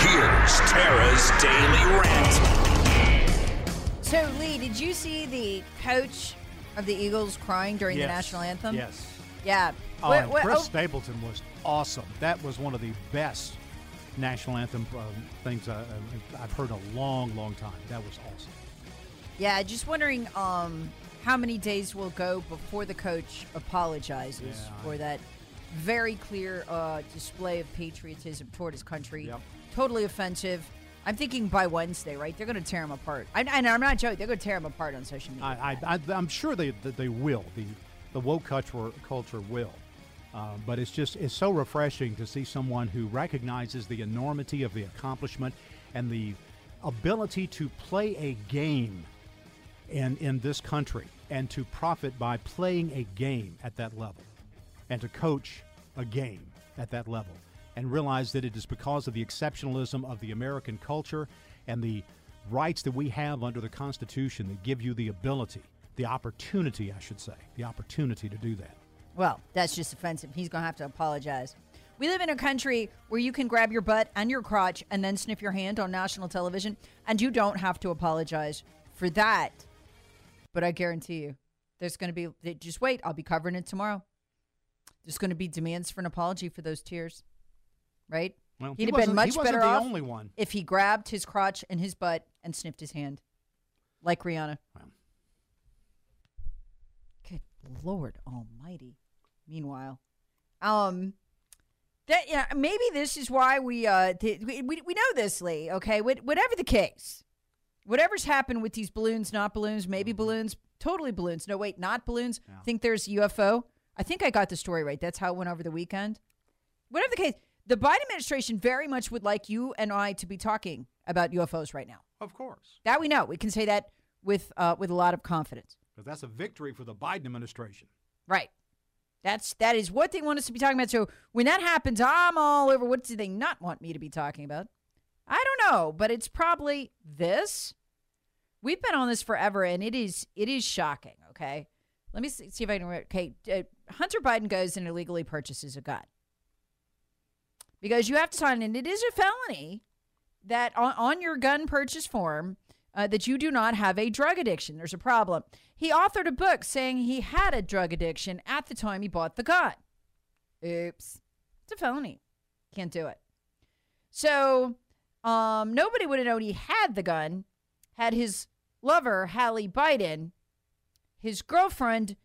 Here's Tara's Daily Rant. So, Lee, did you see the coach of the Eagles crying during yes. the national anthem? Yes. Yeah. Oh, What- and what- Chris oh, Stapleton was awesome. That was one of the best national anthem um, things I, I've heard in a long, long time. That was awesome. yeah, just wondering um, how many days will go before the coach apologizes Yeah. for that very clear uh, display of patriotism toward his country. Yep. Totally offensive. I'm thinking by Wednesday, right? They're going to tear him apart. I, I, I'm not joking. They're going to tear him apart on social media. I, I, I, I'm sure they they will. The the woke culture culture will. Uh, but it's just it's so refreshing to see someone who recognizes the enormity of the accomplishment and the ability to play a game in in this country and to profit by playing a game at that level and to coach a game at that level and realize that it is because of the exceptionalism of the American culture and the rights that we have under the Constitution that give you the ability, the opportunity, I should say, the opportunity to do that. Well, that's just offensive. He's going to have to apologize. We live in a country where you can grab your butt and your crotch and then sniff your hand on national television, and you don't have to apologize for that. But I guarantee you, there's going to be, just wait, I'll be covering it tomorrow. There's going to be demands for an apology for those tears, right? Well, He'd he have been much he better the off only one. if he grabbed his crotch and his butt and sniffed his hand, like Rihanna. Good Lord Almighty. Meanwhile, um, that yeah, maybe this is why we uh th- we, we we know this, Lee. Okay, What, whatever the case, whatever's happened with these balloons, not balloons, maybe balloons, totally balloons. No, wait, not balloons. I think there's UFO. I think I got the story right. That's how it went over the weekend. Whatever the case, the Biden administration very much would like you and I to be talking about UFOs right now. Of course. That we know. We can say that with uh, with a lot of confidence. Because that's a victory for the Biden administration. Right. That's that is what they want us to be talking about. So when that happens, I'm all over. What do they not want me to be talking about? I don't know, but it's probably this. We've been on this forever, and it is it is shocking. Okay, let me see, see if I can. Okay, uh, Hunter Biden goes and illegally purchases a gun because you have to sign, and it is a felony that on, on your gun purchase form uh, that you do not have a drug addiction. There's a problem. He authored a book saying he had a drug addiction at the time he bought the gun. Oops. It's a felony. Can't do it. So um, nobody would have known he had the gun had his lover, Hallie Biden, his girlfriend,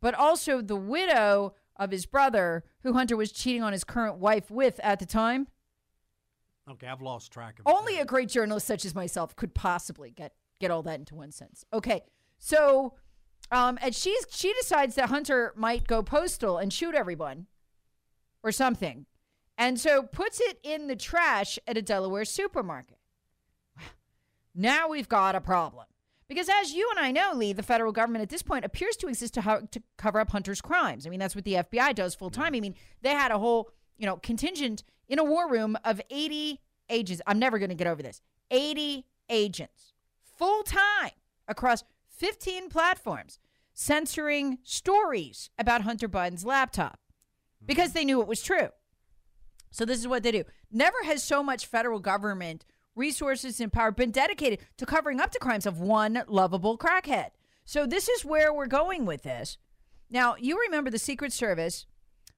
but also the widow of his brother, who Hunter was cheating on his current wife with at the time. Okay, I've lost track of Only a great journalist such as myself could possibly get get all that into one sentence. Okay, so um, and she's she decides that Hunter might go postal and shoot everyone, or something, and so puts it in the trash at a Delaware supermarket. Now we've got a problem. Because as you and I know, Lee, the federal government at this point appears to exist to, ho- to cover up Hunter's crimes. I mean, that's what the FBI does full time. I mean, they had a whole, you know, contingent in a war room of 80 agents. I'm never going to get over this. 80 agents full time across 15 platforms censoring stories about Hunter Biden's laptop because hmm. they knew it was true. So this is what they do. Never has so much federal government resources and power been dedicated to covering up the crimes of one lovable crackhead. So this is where we're going with this. Now, you remember the Secret Service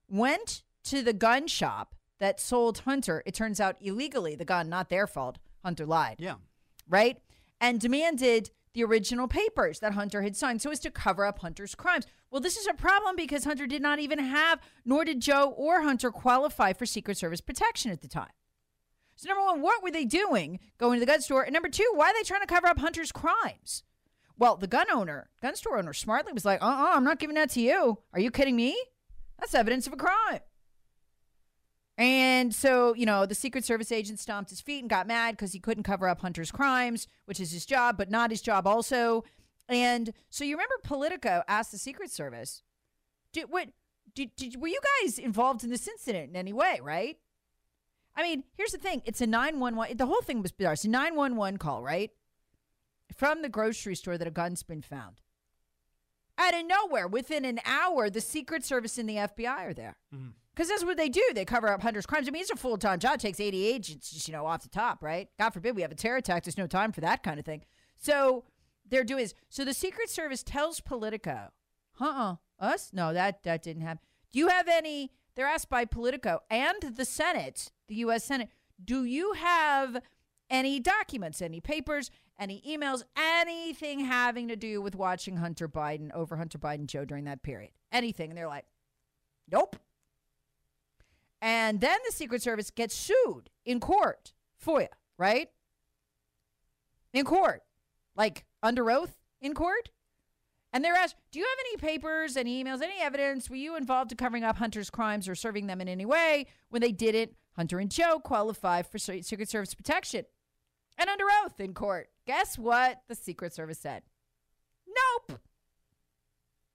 went to the gun shop that sold Hunter, it turns out illegally, the gun, not their fault. Hunter lied. Yeah. Right? And demanded the original papers that Hunter had signed so as to cover up Hunter's crimes. Well, this is a problem because Hunter did not even have, nor did Joe or Hunter qualify for Secret Service protection at the time. So, number one, what were they doing going to the gun store? And number two, why are they trying to cover up Hunter's crimes? Well, the gun owner, gun store owner, smartly was like, uh uh-uh, uh, i am not giving that to you. Are you kidding me? That's evidence of a crime. And so, you know, the Secret Service agent stomped his feet and got mad because he couldn't cover up Hunter's crimes, which is his job, but not his job also. And so you remember Politico asked the Secret Service, did, what, did, did, were you guys involved in this incident in any way, right? I mean, here's the thing it's a 911, the whole thing was bizarre. It's a 911 call, right? From the grocery store that a gun's been found. Out of nowhere, within an hour, the Secret Service and the FBI are there. Mm-hmm. Because that's what they do. They cover up Hunter's crimes. I mean, it's a full time job. It takes 80 agents, just, you know, off the top, right? God forbid we have a terror attack. There's no time for that kind of thing. So they're doing is so the Secret Service tells Politico, uh uh us? No, that, that didn't happen. Do you have any? They're asked by Politico and the Senate, the U.S. Senate, do you have any documents, any papers, any emails, anything having to do with watching Hunter Biden over Hunter Biden Joe during that period? Anything. And they're like, nope. And then the Secret Service gets sued in court, FOIA, right? In court, like under oath in court. And they're asked, Do you have any papers, any emails, any evidence? Were you involved in covering up Hunter's crimes or serving them in any way? When they didn't, Hunter and Joe qualify for Secret Service protection. And under oath in court. Guess what? The Secret Service said. Nope.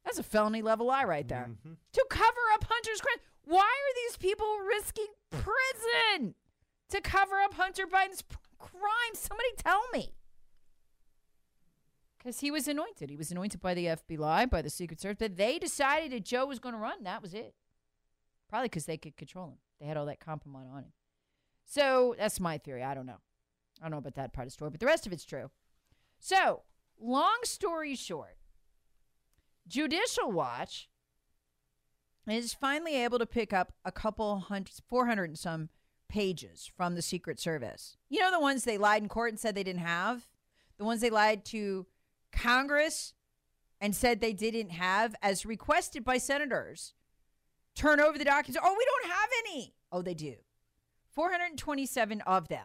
That's a felony level lie right there. Mm-hmm. To cover up Hunter's crime. Why are these people risking prison to cover up Hunter Biden's p- crimes? Somebody tell me. Because he was anointed. He was anointed by the FBI, by the Secret Service. But they decided that Joe was going to run. That was it. Probably because they could control him. They had all that compromise on him. So that's my theory. I don't know. I don't know about that part of the story, but the rest of it's true. So, long story short, Judicial Watch is finally able to pick up a couple hundred, 400 and some pages from the Secret Service. You know, the ones they lied in court and said they didn't have? The ones they lied to Congress and said they didn't have, as requested by senators. Turn over the documents. Oh, we don't have any. Oh, they do. 427 of them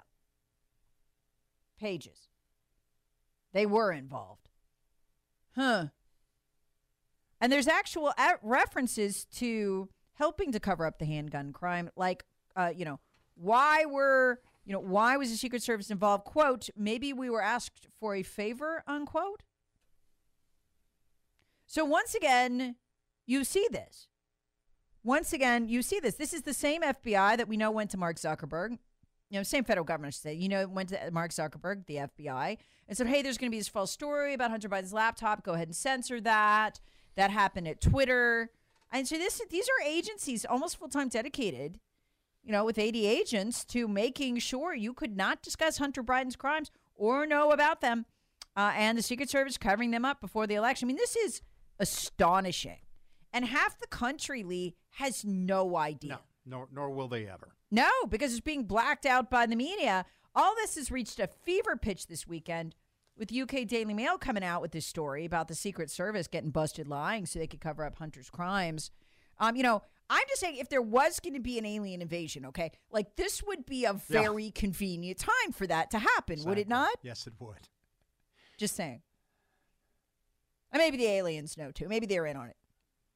pages. They were involved. Huh. And there's actual references to helping to cover up the handgun crime, like, uh, you know, why were, you know, why was the Secret Service involved? Quote, maybe we were asked for a favor, unquote. So once again, you see this. Once again, you see this. This is the same FBI that we know went to Mark Zuckerberg. You know, same federal government, say. You know, went to Mark Zuckerberg, the FBI, and said, hey, there's going to be this false story about Hunter Biden's laptop. Go ahead and censor that. That happened at Twitter. And so this these are agencies almost full time dedicated, you know, with 80 agents to making sure you could not discuss Hunter Biden's crimes or know about them. Uh, and the Secret Service covering them up before the election. I mean, this is astonishing. And half the country, Lee, has no idea. No, nor, nor will they ever. No, because it's being blacked out by the media. All this has reached a fever pitch this weekend with UK Daily Mail coming out with this story about the Secret Service getting busted lying so they could cover up Hunter's crimes. Um, you know, I'm just saying if there was going to be an alien invasion, okay, like this would be a very yeah. convenient time for that to happen, exactly. would it not? Yes, it would. Just saying. And maybe the aliens know too. Maybe they're in on it.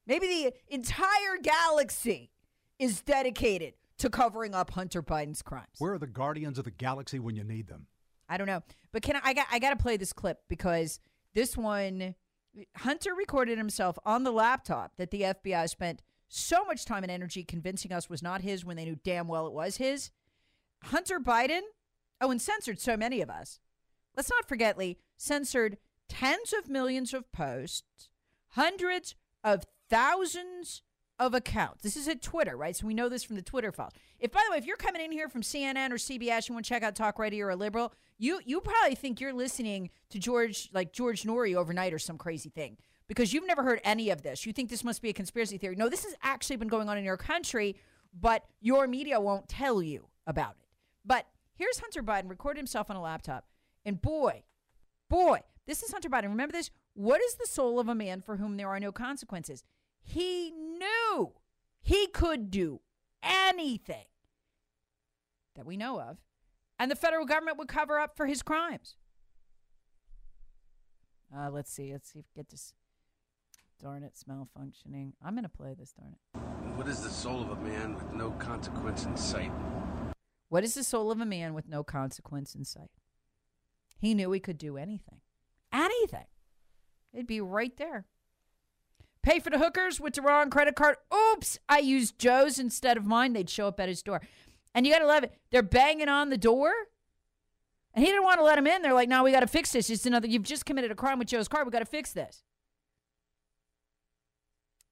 Maybe the entire galaxy is dedicated to covering up Hunter Biden's crimes. Where are the guardians of the galaxy when you need them? I don't know. But can I, I got I got to play this clip because this one Hunter recorded himself on the laptop that the FBI spent so much time and energy convincing us was not his when they knew damn well it was his. Hunter Biden, oh, and censored so many of us. Let's not forget, Lee, censored tens of millions of posts, hundreds of thousands of accounts. This is at Twitter, right? So we know this from the Twitter files. If, by the way, if you're coming in here from CNN or CBS, you want to check out Talk Radio or a liberal, you you probably think you're listening to George like George Noory overnight or some crazy thing. because you've never heard any of this. You think this must be a conspiracy theory. No, this has actually been going on in your country, but your media won't tell you about it. But here's Hunter Biden recorded himself on a laptop. And boy, boy, this is Hunter Biden. Remember this? What is the soul of a man for whom there are no consequences? He knew he could do anything that we know of, and the federal government would cover up for his crimes. Uh, let's see. Let's see if get this. Darn it, it's malfunctioning. I'm going to play this, darn it. What is the soul of a man with no consequence in sight? What is the soul of a man with no consequence in sight? He knew he could do anything. Anything. It'd be right there. Pay for the hookers with the wrong credit card. Oops, I used Joe's instead of mine. They'd show up at his door. And you got to love it. They're banging on the door. And he didn't want to let him in. They're like, no, we got to fix this. It's another, you've just committed a crime with Joe's card. We got to fix this.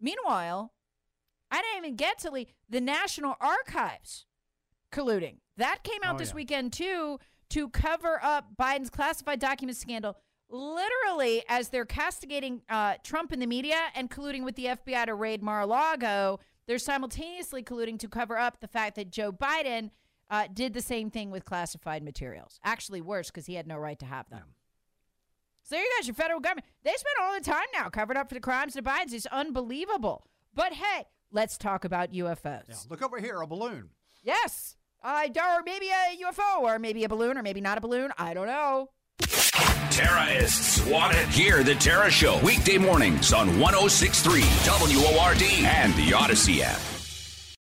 Meanwhile, I didn't even get to the, the National Archives colluding. That came out Oh, this yeah. weekend, too, to cover up Biden's classified document scandal, literally as they're castigating uh, Trump in the media and colluding with the FBI to raid Mar a Lago. They're simultaneously colluding to cover up the fact that Joe Biden uh, did the same thing with classified materials. Actually, worse because he had no right to have them. So there you guys, your federal government. They spend all the time now covered up for the crimes of the Bidens. It's unbelievable. But hey, let's talk about UFOs. Yeah, look over here, a balloon. Yes. Uh, or maybe a UFO, or maybe a balloon, or maybe not a balloon. I don't know. Terrorists want it. Hear the Tara Show weekday mornings on 1063 WORD and the Odyssey app.